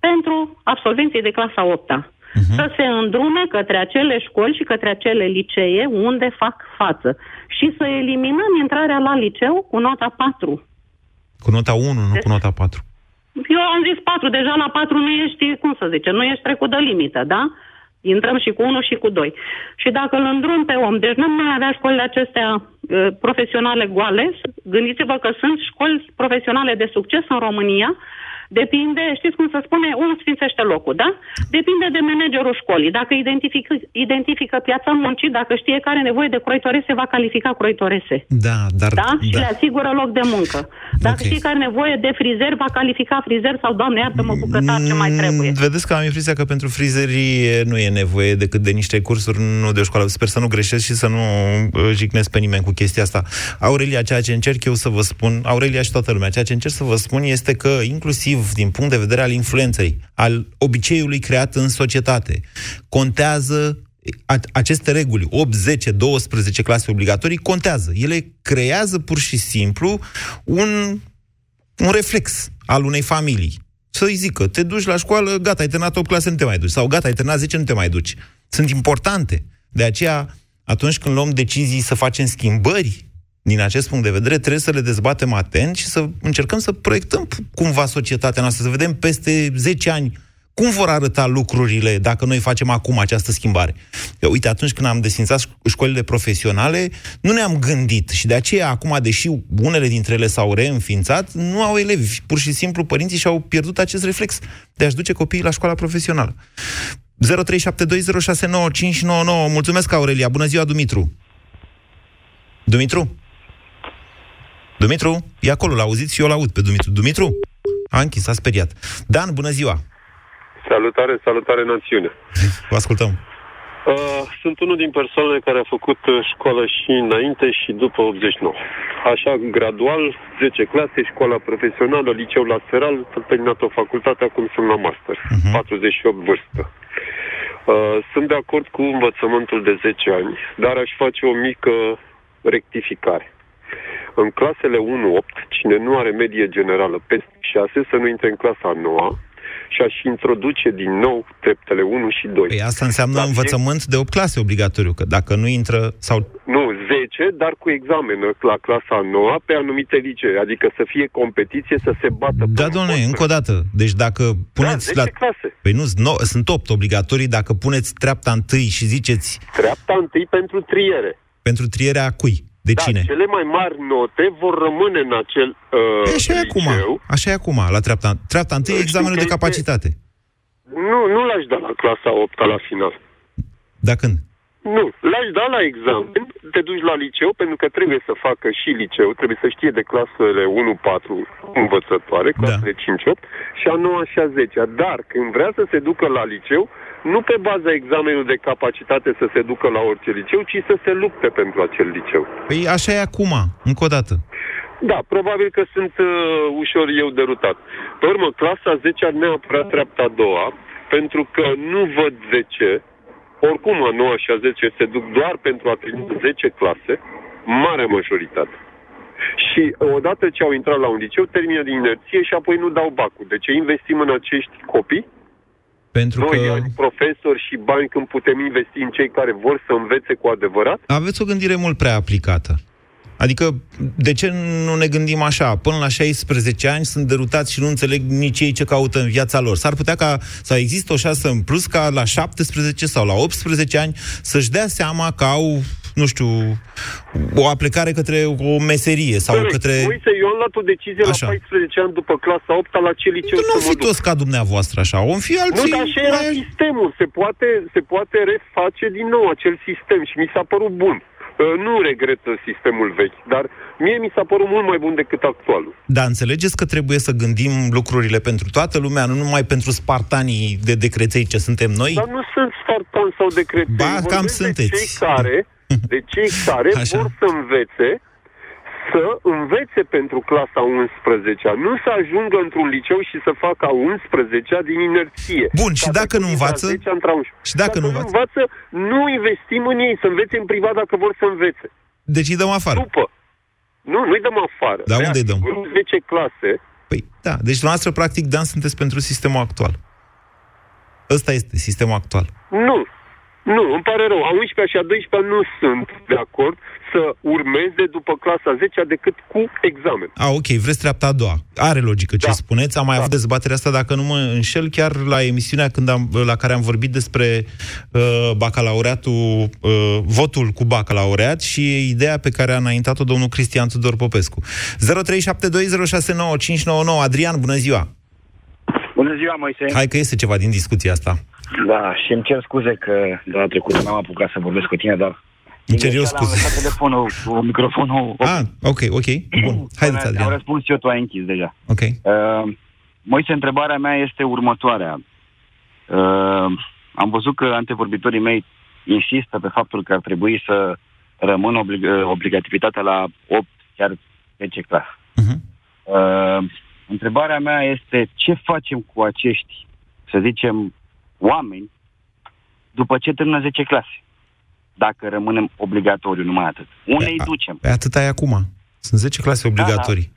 pentru absolvenții de clasa 8 uh-huh. să se îndrume către acele școli și către acele licee unde fac față și să eliminăm intrarea la liceu cu nota 4. Cu nota 1, nu cu nota 4. Eu am zis 4, deja la 4 nu ești, cum să zice, nu ești trecut de limită, da? Intrăm și cu 1 și cu 2. Și dacă îl îndrum pe om, deci nu mai avea școlile acestea uh, profesionale goale, gândiți-vă că sunt școli profesionale de succes în România, Depinde, știți cum se spune, unul sfințește locul, da? Depinde de managerul școlii. Dacă identifică, identifică piața muncii, dacă știe care are nevoie de croitorese, va califica croitorese. Da, dar... Da? Și da. le asigură loc de muncă. Dacă Ok. știe că are nevoie de frizer, va califica frizer sau, doamne, iartă-mă, bucătar, ce mai trebuie. Mm, Vedeți că am impresia că pentru frizerii nu e nevoie decât de niște cursuri, nu de o școală. Sper să nu greșesc și să nu uh, jignesc pe nimeni cu chestia asta. Aurelia, ceea ce încerc eu să vă spun, Aurelia și toată lumea, ceea ce încerc să vă spun este că, inclusiv din punct de vedere al influenței, al obiceiului creat în societate, contează a- aceste reguli, 8, 10, 12 clase obligatorii, contează. Ele creează pur și simplu un un reflex al unei familii. Să-i zică, te duci la școală, gata, ai terminat 8 clase, nu te mai duci. Sau gata, ai terminat 10, nu te mai duci. Sunt importante. De aceea, atunci când luăm decizii să facem schimbări, din acest punct de vedere, trebuie să le dezbatem atent și să încercăm să proiectăm cumva societatea noastră, să vedem peste 10 ani cum vor arăta lucrurile dacă noi facem acum această schimbare. Eu, uite, atunci când am desfințat ș- școlile profesionale, nu ne-am gândit și de aceea acum, deși unele dintre ele s-au reînființat, nu au elevi. Pur și simplu părinții și-au pierdut acest reflex de a-și duce copiii la școala profesională. 0372069599. Mulțumesc, Aurelia. Bună ziua, Dumitru. Dumitru? Dumitru? E acolo, l-auziți și eu l-aud pe Dumitru. Dumitru? A închis, a speriat. Dan, bună ziua. Salutare, salutare națiune. Vă ascultăm. Uh, sunt unul din persoanele care a făcut uh, școală și înainte și după 89. Așa, gradual, 10 clase, școala profesională, liceu lateral, am terminat o facultate, acum sunt la master, Mhm. 48 vârstă. Uh, sunt de acord cu învățământul de 10 ani, dar aș face o mică rectificare. În clasele 1-8, cine nu are medie generală peste 6, să nu intre în clasa 9 și aș introduce din nou treptele 1 și 2. Păi asta înseamnă învățământ de 8 clase obligatoriu, că dacă nu intră sau... Nu, 10, dar cu examen la clasa 9 pe anumite licee, adică să fie competiție, să se bată. Da, domnule, încă o dată. Deci dacă puneți... 10 la... clase. Păi nu, no, sunt 8 obligatorii, dacă puneți treapta întâi și ziceți Treapta întâi pentru triere. pentru trierea cui? De da, cine? cele mai mari note vor rămâne în acel uh, Păi așa e acum. Așa e acum, la treapta, treapta întâi e Știu examenul că de este- capacitate. Nu, nu l-aș da la clasa 8 la final. Da când? Nu, l-aș da la examen, te duci la liceu, pentru că trebuie să facă și liceu, trebuie să știe de clasele 1-4 învățătoare, clasele 5-8 și a 9 și a 10 Dar când vrea să se ducă la liceu, nu pe baza examenului de capacitate să se ducă la orice liceu, ci să se lupte pentru acel liceu. Păi așa e acum, încă o dată. Da, probabil că sunt uh, ușor eu derutat. Pe urmă, clasa 10 ar neapărat treapta a doua, pentru că nu văd de ce, oricum a 9 și a 10 se duc doar pentru a primi 10 clase, marea majoritate. Și odată ce au intrat la un liceu, termină din inerție și apoi nu dau bacul. De ce investim în acești copii? Pentru Noi, că ani, profesori și bani, când putem investi în cei care vor să învețe cu adevărat? aveți o gândire mult prea aplicată. Adică, de ce nu ne gândim așa? Până la 16 ani sunt derutați și nu înțeleg nici ei ce caută în viața lor. S-ar putea ca, sau există o șansă în plus ca la 17 sau la 18 ani să-și dea seama că au, nu știu, o aplicare către o meserie sau Corect. către... Uite, eu am luat o decizie Așa. la 14 ani după clasa 8 la ce liceu Nu să o mă fi duc. toți ca dumneavoastră așa, o fi alții... Nu, dar așa era sistemul. Se poate, se poate reface din nou acel sistem și mi s-a părut bun. Uh, Nu regret sistemul vechi, dar mie mi s-a părut mult mai bun decât actualul. Dar înțelegeți că trebuie să gândim lucrurile pentru toată lumea, nu numai pentru spartanii de decreței ce suntem noi? Dar nu sunt spartan sau decreței. Ba, Vorbesc cam de sunteți. Cei care, de cei care Așa. vor să învețe să învețe pentru clasa 11 nu să ajungă într-un liceu și să facă a 11 din inerție. Bun, și Ca dacă nu trecut învață? de a 10 între a 11. Și dacă nu învață? învață, nu investim în ei, să învețe în privat dacă vor să învețe. Deci îi dăm afară. După. Nu, nu-i dăm afară. Dar unde îi dăm? În 10 clase, Păi, da. Deci, dumneavoastră, practic, Dan, sunteți pentru sistemul actual. Ăsta este sistemul actual. nu. Nu, îmi pare rău. A 11 și a 12 nu sunt de acord să urmeze după clasa 10 decât cu examen. A, ok, vreți treapta a doua. Are logică ce da. spuneți. Am mai da. avut dezbaterea asta, dacă nu mă înșel, chiar la emisiunea când am, la care am vorbit despre uh, bacalaureatul, uh, votul cu bacalaureat și ideea pe care a înaintat-o domnul Cristian Tudor Popescu. 0372069599 Adrian, bună ziua! Bună ziua, Moise! Hai că este ceva din discuția asta. Da, și îmi cer scuze că data trecută n-am apucat să vorbesc cu tine, dar... Îmi cer eu Inițial Am scuze. lăsat telefonul cu microfonul... Ah, ok, ok. Bun. Haideți, Am Adrian. răspuns eu, tu ai închis deja. Ok. Uh, Moise, întrebarea mea este următoarea. Uh, am văzut că antevorbitorii mei insistă pe faptul că ar trebui să rămână oblig- obligativitatea la 8, chiar 10 clasă. Mhm. Uh, întrebarea mea este ce facem cu acești, să zicem, oameni după ce termină 10 clase? Dacă rămânem obligatoriu, numai atât. Unde îi ducem? Pe atâta e acum. Sunt 10 clase obligatorii.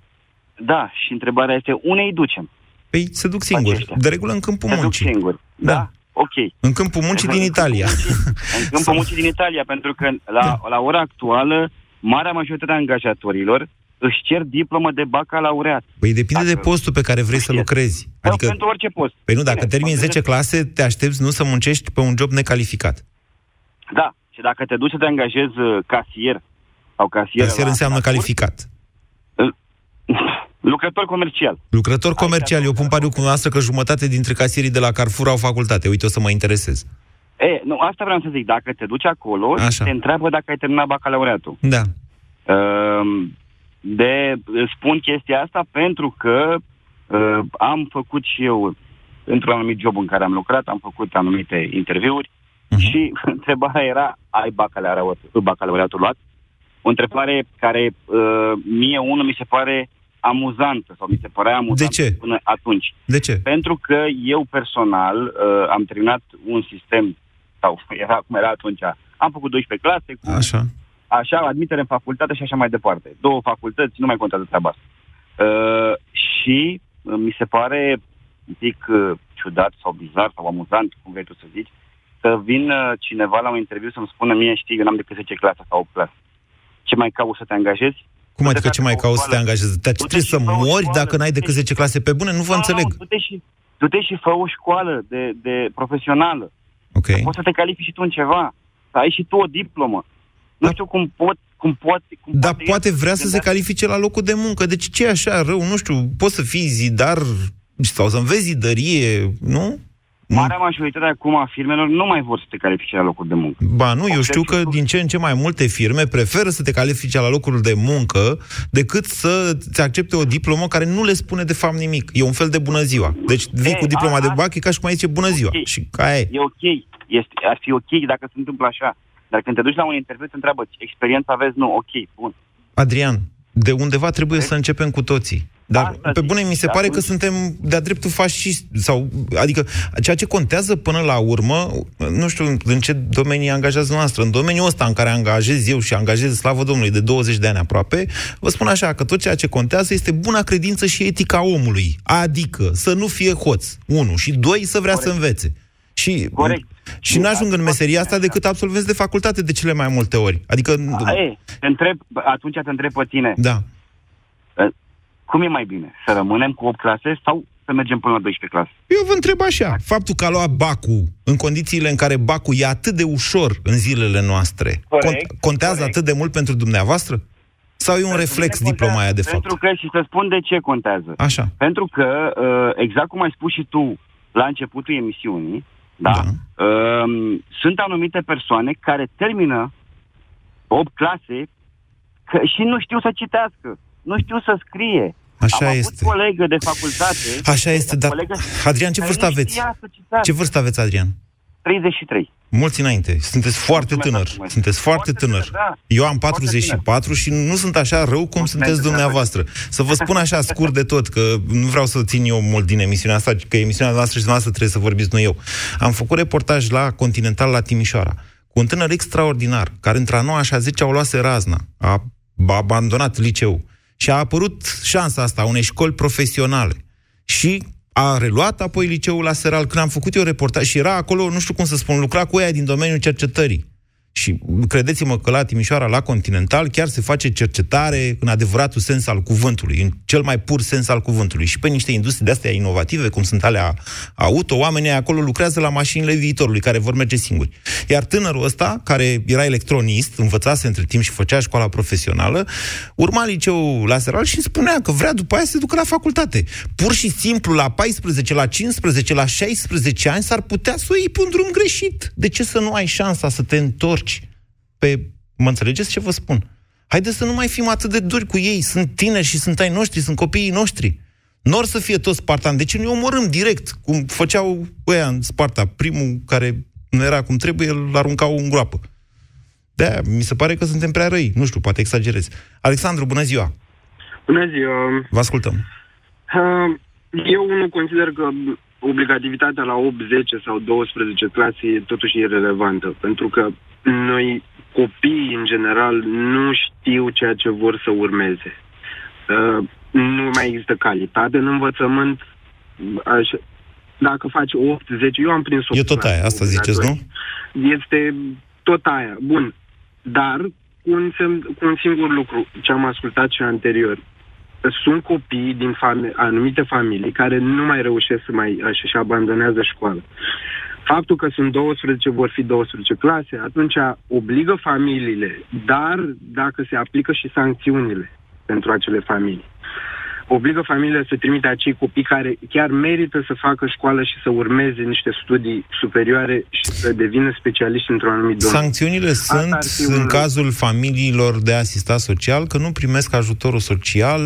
Da, și întrebarea este unde îi ducem? Păi se duc singuri. De regulă în câmpul Se duc muncii. singuri. Da. Ok. În câmpul muncii din Italia. În câmpul muncii din Italia, pentru că la, la ora actuală, marea majoritate a angajatorilor își cer diplomă de bacalaureat. Păi depinde de postul pe care vrei să lucrezi. Adică... Pentru orice post. Păi nu, dacă Bine, termini poate 10 clase, te aștepți nu să muncești pe un job necalificat. Da, și dacă te duci să te angajezi uh, casier sau casier... Casier la- înseamnă la calificat. Lucrător comercial. Lucrător comercial, eu pun pariu cu noastră că jumătate dintre casierii de la Carrefour au facultate. Uite, o să mă interesez. E, nu, asta vreau să zic. Dacă te duci acolo, Așa. te întreabă dacă ai terminat bacalaureatul. Da. Um, de spun chestia asta pentru că uh, am făcut și eu într-un anumit job în care am lucrat, am făcut anumite interviuri și întrebarea era, ai bacalaureatul, bacalaureatul luat? O întrebare care uh, mie unul mi se pare amuzantă sau mi se părea amuzantă De ce? până atunci. De ce? Pentru că eu personal uh, am terminat un sistem, sau era cum era atunci, am făcut 12 clase, cu Așa. Așa, admitere în facultate și așa mai departe. Două facultăți, nu mai contează treaba asta. Uh, și uh, mi se pare un pic uh, ciudat sau bizar sau amuzant, cum vrei tu să zici, să vină cineva la un interviu să-mi spună mie, știi, eu n-am decât 10 clase sau 8 clase. Ce mai cauți să te angajezi? Cum adică ce mai cauți să te angajezi? Te trebuie să mori dacă n-ai decât 10 clase pe bune? Nu vă înțeleg. Nu, du-te și, du-te și fă o școală de, de profesională. Ok. Să poți să te califici și tu în ceva. Să ai și tu o diplomă. Nu știu cum pot, cum poate... Cum Dar poate poate el vrea să se gândească- califice la locul de muncă. Deci ce e așa rău? Nu știu, poți să fii zidar sau să înveți zidărie, nu? Marea majoritate acum a firmelor nu mai vor să te califice la locul de muncă. Ba nu, eu știu că din ce în ce mai multe firme preferă să te califice la locul de muncă decât să-ți accepte o diplomă care nu le spune de fapt nimic. E un fel de bună ziua. Deci vii E, cu diploma a- de a- bac, e ca și cum ai zice bună ziua. Ok. Și ca aia e. E ok. Este, ar fi ok dacă se întâmplă așa. Dar când te duci la un interviu, te întreabă, "Ce experiență aveți? Nu, ok, bun. Adrian, de undeva trebuie să începem cu toții. Dar, Asta pe zic. bune, mi se Da, pare că atunci- suntem de-a dreptul fascisti. Sau, adică, ceea ce contează până la urmă, nu știu în ce domenii angajați noastră, în domeniul ăsta în care angajez eu și angajez, slavă Domnului, de 20 de ani aproape, vă spun așa, că tot ceea ce contează este buna credință și etica omului. Adică, să nu fie hoț, unu, și doi, să vrea să învețe. Și, Corect. și n-ajung în meseria asta decât absolvenți de facultate de cele mai multe ori. Adică... A, e, te întreb, atunci te întreb pe tine. Da. Cum e mai bine? Să rămânem cu 8 clase sau să mergem până la 12 clase? Eu vă întreb așa, faptul că a luat bacul în condițiile în care bacul e atât de ușor în zilele noastre, Corect, cont- contează corect. atât de mult pentru dumneavoastră? Sau e un reflex diploma aia de fapt? Pentru că, și să spun de ce contează. Așa. Pentru că, uh, exact cum ai spus și tu la începutul emisiunii, da, da. Uh, sunt anumite persoane care termină 8 clase că, și nu știu să citească, nu știu să scrie. Așa Am este. avut colegă de facultate. Așa este, dar... colegă Adrian, ce care vârstă nu aveți? știa să citească. Ce vârstă aveți, Adrian? 33. Mulți înainte. Sunteți foarte tânăr. Sunteți foarte tânăr. da. Eu am 44 și nu sunt așa rău cum sunteți dumneavoastră. Să vă spun așa scurt de tot, că nu vreau să țin eu mult din emisiunea asta, că emisiunea noastră și noastră trebuie să vorbiți, nu eu. Am făcut reportaj la Continental la Timișoara cu un tânăr extraordinar, care între a 9 și a 10 au luase razna. A a abandonat liceu și a apărut șansa asta unei școli profesionale. Și a reluat apoi liceul la Seral. Când am făcut eu reportaj și era acolo, nu știu cum să spun, lucra cu ea din domeniul cercetării. Și credeți-mă că la Timișoara, la Continental, chiar se face cercetare în adevăratul sens al cuvântului, în cel mai pur sens al cuvântului. Și pe niște industrii de-astea inovative, cum sunt alea auto, oamenii acolo lucrează la mașinile viitorului, care vor merge singuri. Iar tânărul ăsta, care era electronist, învățase între timp și făcea școala profesională, urma liceul la Seral și îmi spunea că vrea după aia să se ducă la facultate. Pur și simplu, la 14, la 15, la 16 ani, s-ar putea să o iei pe un drum greșit. De ce să nu ai șansa să te întorci pe... Mă înțelegeți ce vă spun? Haideți să nu mai fim atât de duri cu ei. Sunt tineri și sunt ai noștri, sunt copiii noștri. Nor să fie toți spartani. De ce nu omorâm direct, cum făceau ăia în Sparta? Primul care nu era cum trebuie, îl aruncau în groapă. de mi se pare că suntem prea răi. Nu știu, poate exagerez. Alexandru, bună ziua! Bună ziua! Vă ascultăm. Uh, Eu nu consider că obligativitatea la 8, 10 sau 12 clase e totuși irrelevantă, pentru că noi, copiii în general, nu știu ceea ce vor să urmeze. Uh, nu mai există calitate în învățământ. Aș, dacă faci 8, 10, eu am prins 8 E tot aia, asta ziceți, nu? Este tot aia. Bun. Dar cu un, semn, cu un singur lucru, ce am ascultat și anterior. Sunt copii din fami- anumite familii care nu mai reușesc să mai și, și abandonează școala. Faptul că sunt 12 vor fi 12 clase, atunci obligă familiile, dar dacă se aplică și sancțiunile pentru acele familii obligă familiile să trimite acei copii care chiar merită să facă școală și să urmeze niște studii superioare și să devină specialiști într-un anumit domeniu. Sancțiunile sunt, în cazul familiilor de asistat social, că nu primesc ajutorul social,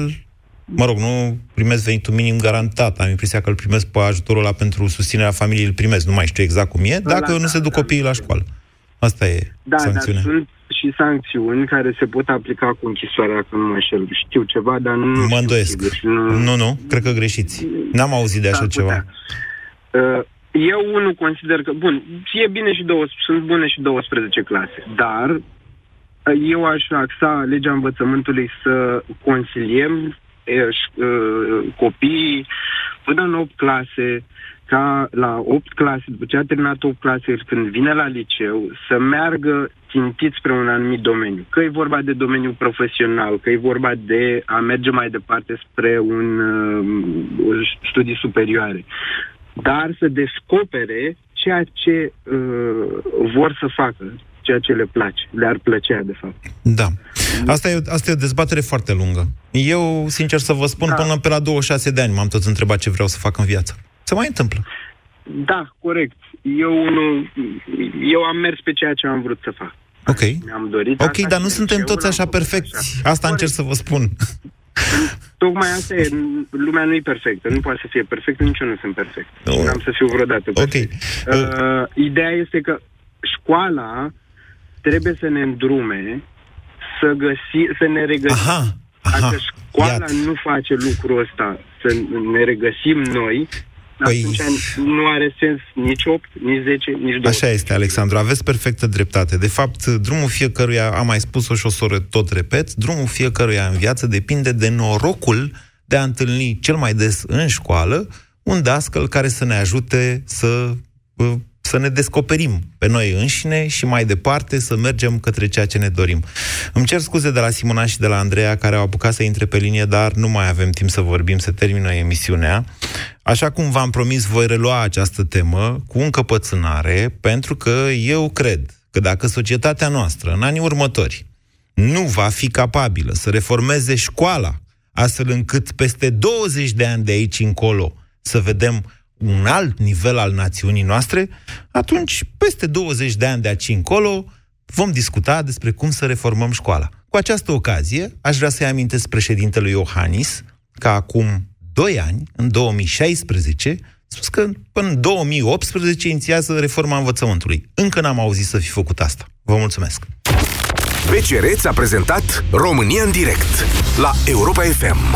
mă rog, nu primesc venitul minim garantat. Am impresia că îl primesc pe ajutorul ăla pentru susținerea familiei, îl primesc, nu mai știu exact cum e, dacă Ăla, nu se da, duc da, copiii la școală. Asta e Da, sancțiunea. dar sunt și sancțiuni care se pot aplica cu închisoarea, dacă nu mă înșel. Știu ceva, dar nu Mă știu îndoiesc. sigur și nu... Nu, nu, cred că greșiți. N-am auzit de așa S-ar ceva. Uh, Eu unul consider că, bun, e bine și 12, sunt bune și 12 clase, dar uh, eu aș axa legea învățământului să consiliem e, ș- uh, copiii până în 8 clase, ca la 8 clase, după ce a terminat 8 clase, când vine la liceu, să meargă țintit spre un anumit domeniu. Că e vorba de domeniul profesional, că e vorba de a merge mai departe spre un uh, studii superioare. Dar să descopere ceea ce uh, vor să facă, ceea ce le place, le-ar plăcea, de fapt. Da. Asta e, asta e o dezbatere foarte lungă. Eu, sincer să vă spun, da. până pe la 26 de ani m-am tot întrebat ce vreau să fac în viață. Se mai întâmplă. Da, corect. Eu, nu, eu am mers pe ceea ce am vrut să fac. Ok. Mi-am dorit Ok, asta dar și nu de suntem liceu toți l-am așa făcut perfecți. Asta încerc să vă spun. Tocmai asta e. Lumea nu e perfectă. Nu poate să fie perfectă, nici eu nu sunt perfect. Nu. Nu am să fiu vreodată perfect. Ok. Uh, ideea este că școala trebuie să ne îndrume să, găsi, să ne regăsim. Aha, Dacă școala nu face lucrul ăsta, să ne regăsim noi, Păi- atunci nu are sens nici 8, nici 10, nici 12. Așa este, Alexandru, aveți perfectă dreptate. De fapt, drumul fiecăruia, am mai spus-o și o să o tot repet, drumul fiecăruia în viață depinde de norocul de a întâlni cel mai des în școală un dascăl care să ne ajute să, uh, să ne descoperim pe noi înșine și mai departe să mergem către ceea ce ne dorim. Îmi cer scuze de la Simona și de la Andreea care au apucat să intre pe linie, dar nu mai avem timp să vorbim, se termină emisiunea. Așa cum v-am promis, voi relua această temă cu încăpățânare, pentru că eu cred că dacă societatea noastră în anii următori nu va fi capabilă să reformeze școala, astfel încât peste 20 de ani de aici încolo să vedem un alt nivel al națiunii noastre, atunci, peste 20 de ani de aici încolo, vom discuta despre cum să reformăm școala. Cu această ocazie, aș vrea să-i amintesc președintelui Iohannis că acum 2 ani, în 2016, a spus că până în 2018 inițiază reforma învățământului. Încă n-am auzit să fi făcut asta. Vă mulțumesc! BCR ți-a prezentat România în direct la Europa FM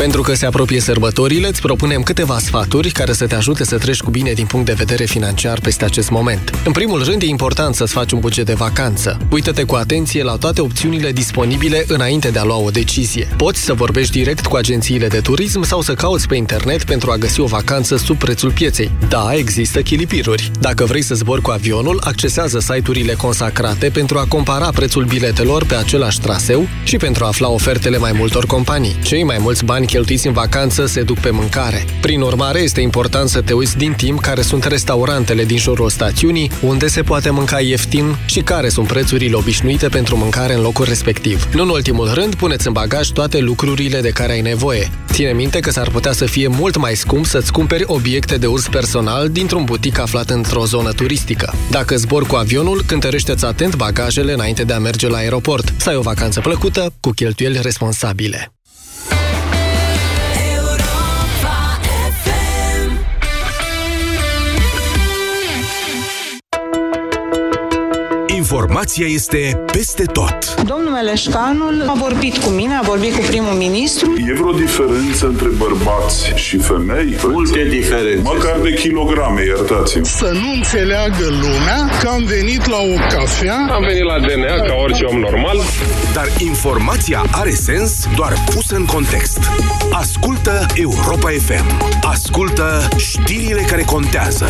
Pentru că se apropie sărbătorile, îți propunem câteva sfaturi care să te ajute să treci cu bine din punct de vedere financiar peste acest moment. În primul rând, e important să-ți faci un buget de vacanță. Uită-te cu atenție la toate opțiunile disponibile înainte de a lua o decizie. Poți să vorbești direct cu agențiile de turism sau să cauți pe internet pentru a găsi o vacanță sub prețul pieței. Da, există chilipiruri. Dacă vrei să zbori cu avionul, accesează site-urile consacrate pentru a compara prețul biletelor pe același traseu și pentru a afla ofertele mai multor companii. Cei mai mulți bani cheltuiți în vacanță se duc pe mâncare. Prin urmare, este important să te uiți din timp care sunt restaurantele din jurul stațiunii, unde se poate mânca ieftin și care sunt prețurile obișnuite pentru mâncare în locul respectiv. Nu în ultimul rând, puneți în bagaj toate lucrurile de care ai nevoie. Ține minte că s-ar putea să fie mult mai scump să-ți cumperi obiecte de uz personal dintr-un butic aflat într-o zonă turistică. Dacă zbor cu avionul, cântărește-ți atent bagajele înainte de a merge la aeroport. Să ai o vacanță plăcută, cu cheltuieli responsabile. Informația este peste tot. Domnul Meleșcanul a vorbit cu mine, a vorbit cu primul ministru. E vreo diferență între bărbați și femei? Multe diferențe. Măcar de kilograme, iertați-mă. Să nu înțeleagă lumea că am venit la o cafea. Am venit la DNA ca orice om normal. Dar informația are sens doar pusă în context. Ascultă Europa FM. Ascultă știrile care contează.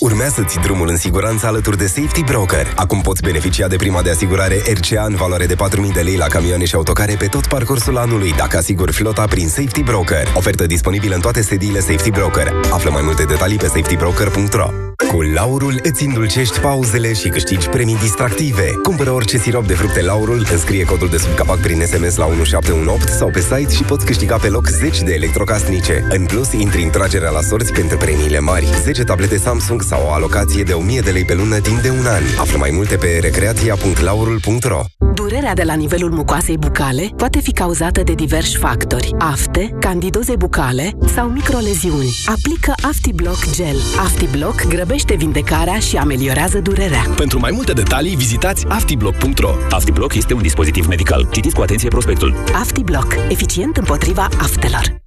Urmează-ți drumul în siguranță alături de Safety Broker. Acum poți beneficia de prima de asigurare RCA în valoare de 4.000 de lei la camioane și autocare pe tot parcursul anului, dacă asiguri flota prin Safety Broker. Ofertă disponibilă în toate sediile Safety Broker. Află mai multe detalii pe safetybroker.ro Cu Laurul îți îndulcești pauzele și câștigi premii distractive. Cumpără orice sirop de fructe Laurul, înscrie codul de sub capac prin SMS la 1718 sau pe site și poți câștiga pe loc 10 de electrocasnice. În plus, intri în tragerea la sorți pentru premiile mari. 10 tablete Samsung sau o alocație de 1000 de lei pe lună timp de un an. Află mai multe pe recreația.laurul.ro Durerea de la nivelul mucoasei bucale poate fi cauzată de diversi factori. Afte, candidoze bucale sau microleziuni. Aplică AftiBlock Gel. AftiBlock grăbește vindecarea și ameliorează durerea. Pentru mai multe detalii, vizitați aftiblock.ro. Aftiblock este un dispozitiv medical. Citiți cu atenție prospectul. AftiBlock. Eficient împotriva aftelor.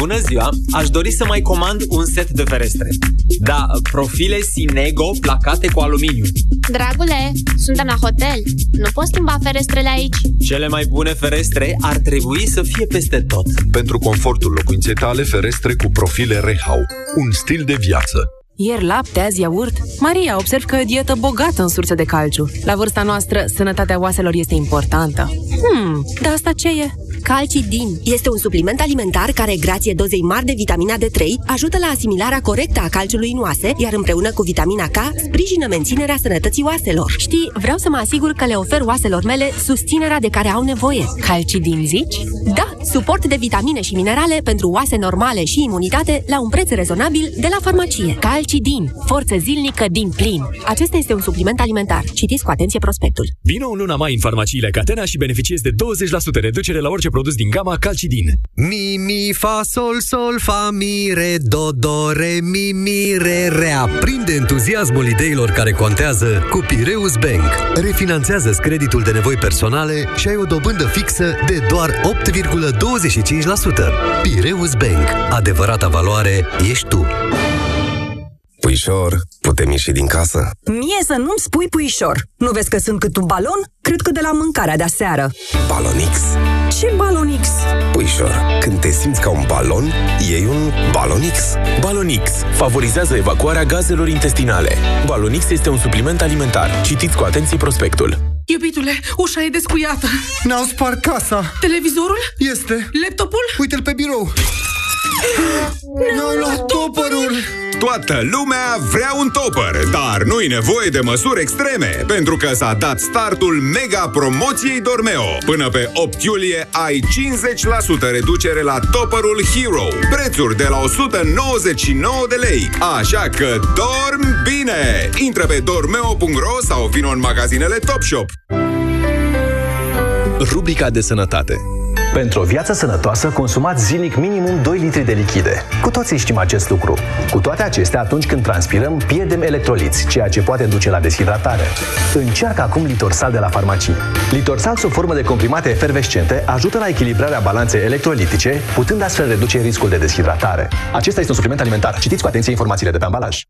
Bună ziua! Aș dori să mai comand un set de ferestre. Da, profile Sinego placate cu aluminiu. Dragule, suntem la hotel. Nu poți schimba ferestrele aici. Cele mai bune ferestre ar trebui să fie peste tot. Pentru confortul locuinței tale, ferestre cu profile Rehau. Un stil de viață. Ieri lapte, azi iaurt. Maria, observ că e o dietă bogată în surse de calciu. La vârsta noastră, sănătatea oaselor este importantă. Hmm, dar asta ce e? Calcidin este un supliment alimentar care, grație dozei mari de vitamina D3, ajută la asimilarea corectă a calciului în oase, iar împreună cu vitamina K, sprijină menținerea sănătății oaselor. Știi, vreau să mă asigur că le ofer oaselor mele susținerea de care au nevoie. Calcidin, zici? Da, suport de vitamine și minerale pentru oase normale și imunitate la un preț rezonabil de la farmacie. Calcidin, forță zilnică din plin. Acesta este un supliment alimentar. Citiți cu atenție prospectul. Vino în luna mai în farmaciile Catena și beneficiezi de 20% reducere la orice produs din gama Calcidin. Mi, mi, fa, sol, sol, fa, mi, re, do, do, re, mi, mi, re, re. Aprinde entuziasmul ideilor care contează cu Pireus Bank. Refinanțează creditul de nevoi personale și ai o dobândă fixă de doar 8,25%. Pireus Bank. Adevărata valoare ești tu. Puișor, putem ieși din casă? Mie să nu-mi spui puișor. Nu vezi că sunt cât un balon? Cred că de la mâncarea de aseară. Balonix? Ce balonix? Puișor, când te simți ca un balon, iei un Balonix. Balonix favorizează evacuarea gazelor intestinale. Balonix este un supliment alimentar. Citiți cu atenție prospectul. Iubitule, ușa e descuiată. Ne-au spart casa. Televizorul? Este. Laptopul? Uite-l pe birou. Ne-au luat topărul! Toată lumea vrea un topper, dar nu-i nevoie de măsuri extreme, pentru că s-a dat startul mega promoției Dormeo. Până pe 8 iulie ai 50% reducere la topperul Hero, prețuri de la 199 de lei. Așa că dormi bine! Intră pe dormeo.ro sau vino în magazinele Topshop. Rubrica de sănătate Pentru o viață sănătoasă, consumați zilnic minimum 2 litri de lichide. Cu toții știm acest lucru. Cu toate acestea, atunci când transpirăm, pierdem electroliți, ceea ce poate duce la deshidratare. Încearcă acum Litorsal de la farmacii. Litorsal sub formă de comprimate efervescente ajută la echilibrarea balanței electrolitice, putând astfel reduce riscul de deshidratare. Acesta este un supliment alimentar. Citiți cu atenție informațiile de pe ambalaj.